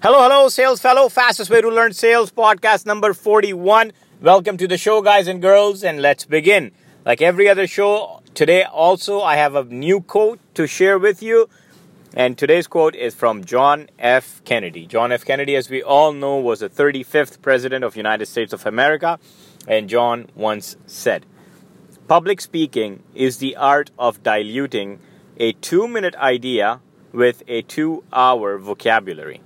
Hello, hello, sales fellow. Fastest way to learn sales podcast number 41. Welcome to the show, guys and girls, and let's begin. Like every other show, today also I have a new quote to share with you. And today's quote is from John F. Kennedy. John F. Kennedy, as we all know, was the 35th president of United States of America. And John once said, Public speaking is the art of diluting a two minute idea with a two hour vocabulary.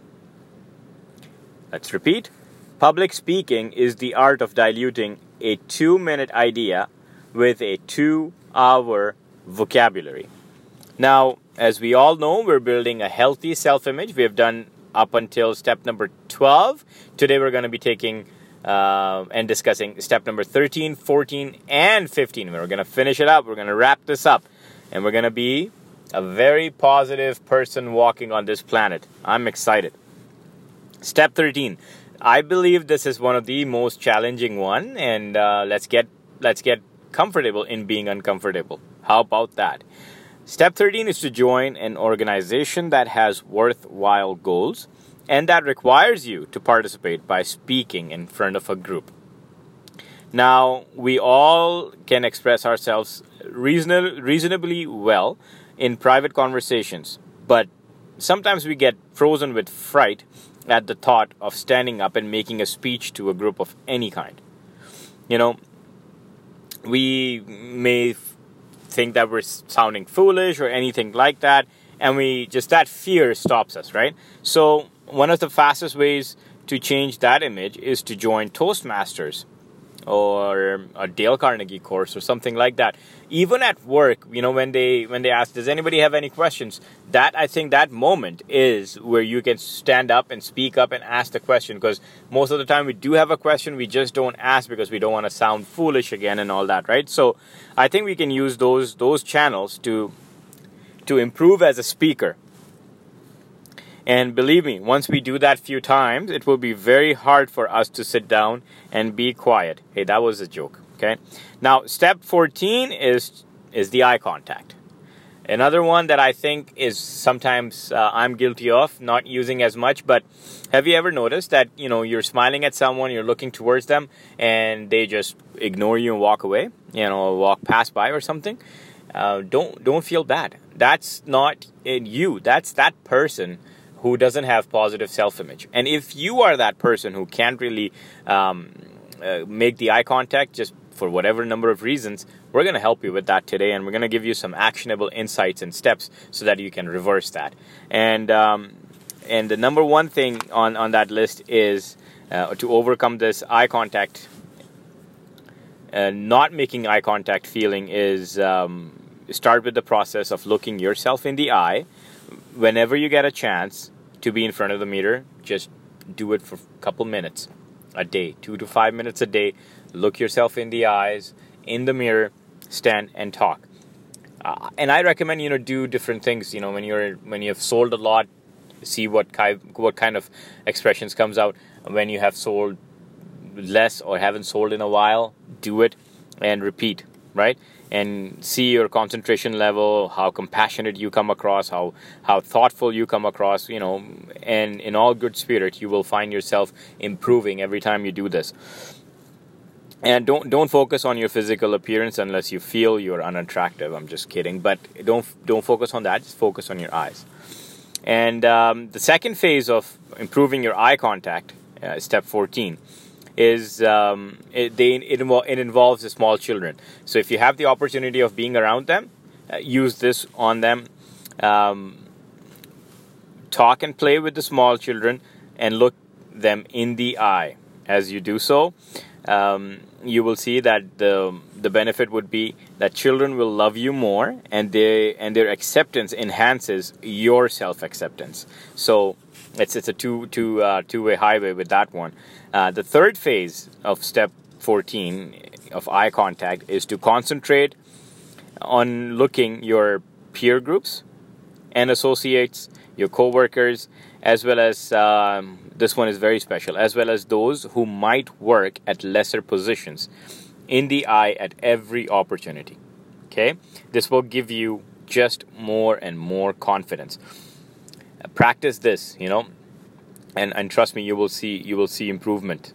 Let's repeat. Public speaking is the art of diluting a two minute idea with a two hour vocabulary. Now, as we all know, we're building a healthy self image. We have done up until step number 12. Today, we're going to be taking uh, and discussing step number 13, 14, and 15. We're going to finish it up. We're going to wrap this up. And we're going to be a very positive person walking on this planet. I'm excited. Step 13. I believe this is one of the most challenging one, and uh, let's get let's get comfortable in being uncomfortable. How about that? Step 13 is to join an organization that has worthwhile goals and that requires you to participate by speaking in front of a group. Now, we all can express ourselves reason- reasonably well in private conversations, but sometimes we get frozen with fright at the thought of standing up and making a speech to a group of any kind. You know, we may think that we're sounding foolish or anything like that, and we just that fear stops us, right? So, one of the fastest ways to change that image is to join Toastmasters or a Dale Carnegie course or something like that. Even at work, you know, when they when they ask, "Does anybody have any questions?" That I think that moment is where you can stand up and speak up and ask the question. Because most of the time we do have a question, we just don't ask because we don't want to sound foolish again and all that, right? So I think we can use those those channels to to improve as a speaker. And believe me, once we do that few times, it will be very hard for us to sit down and be quiet. Hey, that was a joke. Okay. Now, step 14 is is the eye contact. Another one that I think is sometimes uh, I'm guilty of not using as much, but have you ever noticed that you know you're smiling at someone, you're looking towards them, and they just ignore you and walk away, you know, walk past by or something? Uh, don't don't feel bad. That's not in you. That's that person who doesn't have positive self image. And if you are that person who can't really um, uh, make the eye contact just for whatever number of reasons, we're going to help you with that today and we're going to give you some actionable insights and steps so that you can reverse that. And, um, and the number one thing on, on that list is uh, to overcome this eye contact. Uh, not making eye contact feeling is um, start with the process of looking yourself in the eye whenever you get a chance to be in front of the mirror, just do it for a couple minutes a day, two to five minutes a day. Look yourself in the eyes, in the mirror, stand and talk. Uh, and I recommend you know do different things. You know when you're when you have sold a lot, see what kind what kind of expressions comes out. When you have sold less or haven't sold in a while, do it and repeat. Right and see your concentration level, how compassionate you come across, how how thoughtful you come across, you know, and in all good spirit, you will find yourself improving every time you do this. And don't don't focus on your physical appearance unless you feel you're unattractive. I'm just kidding, but don't don't focus on that. Just focus on your eyes. And um, the second phase of improving your eye contact, uh, step 14, is um, it, they, it, it involves the small children. So if you have the opportunity of being around them, uh, use this on them. Um, talk and play with the small children and look them in the eye. As you do so, um, you will see that the the benefit would be that children will love you more, and they and their acceptance enhances your self acceptance. So it's it's a two two uh, two way highway with that one. Uh, the third phase of step 14 of eye contact is to concentrate on looking your peer groups and associates, your coworkers, as well as um, this one is very special, as well as those who might work at lesser positions in the eye at every opportunity. Okay, this will give you just more and more confidence. Practice this, you know, and and trust me, you will see you will see improvement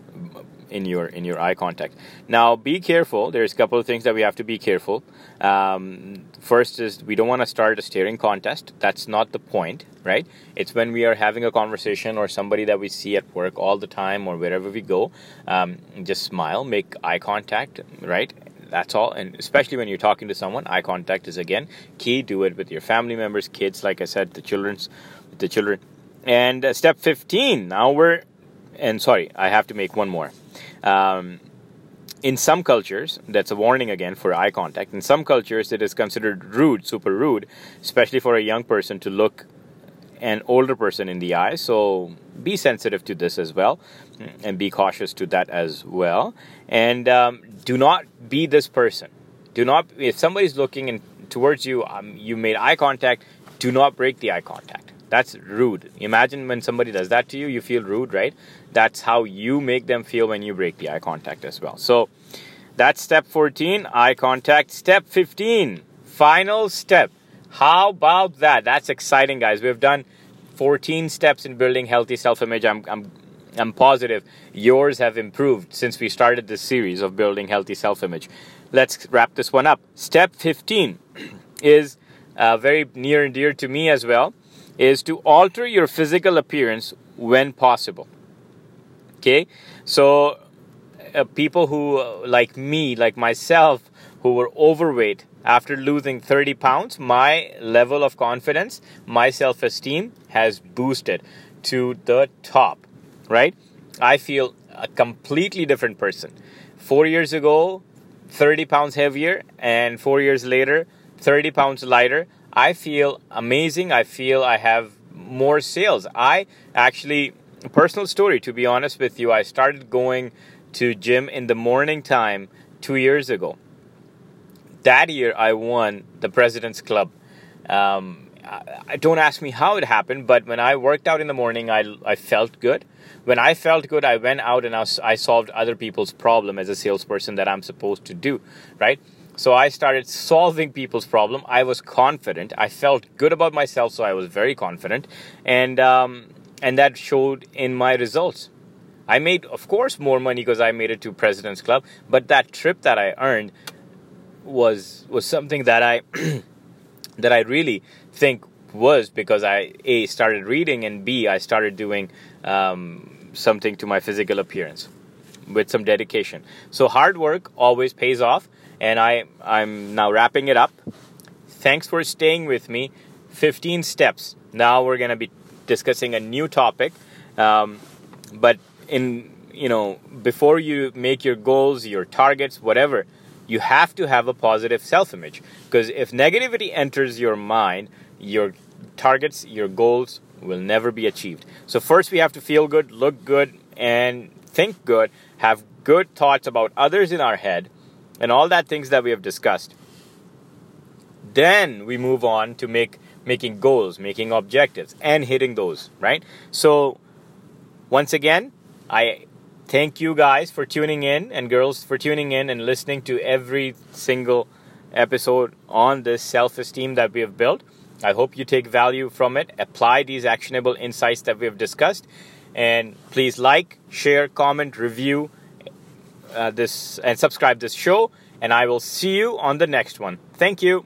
in your in your eye contact. Now, be careful. There's a couple of things that we have to be careful. Um, first is we don't want to start a staring contest. That's not the point, right? It's when we are having a conversation or somebody that we see at work all the time or wherever we go. Um, just smile, make eye contact, right? That's all. And especially when you're talking to someone, eye contact is again key. Do it with your family members, kids, like I said, the children's, the children. And uh, step 15. Now we're, and sorry, I have to make one more. Um, in some cultures, that's a warning again for eye contact. In some cultures, it is considered rude, super rude, especially for a young person to look an older person in the eye. So be sensitive to this as well and be cautious to that as well. And um, do not be this person. Do not, if somebody's looking in, towards you, um, you made eye contact, do not break the eye contact. That's rude. Imagine when somebody does that to you, you feel rude, right? That's how you make them feel when you break the eye contact as well. So that's step 14, eye contact. Step 15, final step. How about that? That's exciting, guys. We've done 14 steps in building healthy self image. I'm, I'm, I'm positive yours have improved since we started this series of building healthy self image. Let's wrap this one up. Step 15 is uh, very near and dear to me as well is to alter your physical appearance when possible. Okay, so uh, people who, uh, like me, like myself, who were overweight after losing 30 pounds, my level of confidence, my self esteem has boosted to the top, right? I feel a completely different person. Four years ago, 30 pounds heavier, and four years later, 30 pounds lighter. I feel amazing. I feel I have more sales. I actually, personal story to be honest with you, I started going to gym in the morning time two years ago. That year, I won the President's Club. Um, I, don't ask me how it happened, but when I worked out in the morning, I, I felt good. When I felt good, I went out and I, I solved other people's problem as a salesperson that I'm supposed to do, right? So I started solving people's problem. I was confident. I felt good about myself, so I was very confident, and um, and that showed in my results. I made, of course, more money because I made it to President's Club. But that trip that I earned was was something that I that I really think was because I a started reading and b I started doing um, something to my physical appearance with some dedication. So hard work always pays off and I, I'm now wrapping it up. Thanks for staying with me. 15 steps. Now we're to be discussing a new topic. Um, but in you know before you make your goals your targets whatever you have to have a positive self-image because if negativity enters your mind your targets your goals will never be achieved so first we have to feel good look good and think good have good thoughts about others in our head and all that things that we have discussed. Then we move on to make making goals, making objectives, and hitting those, right? So once again, I thank you guys for tuning in and girls for tuning in and listening to every single episode on this self-esteem that we have built. I hope you take value from it, apply these actionable insights that we have discussed, and please like, share, comment, review, uh, this and subscribe this show and i will see you on the next one thank you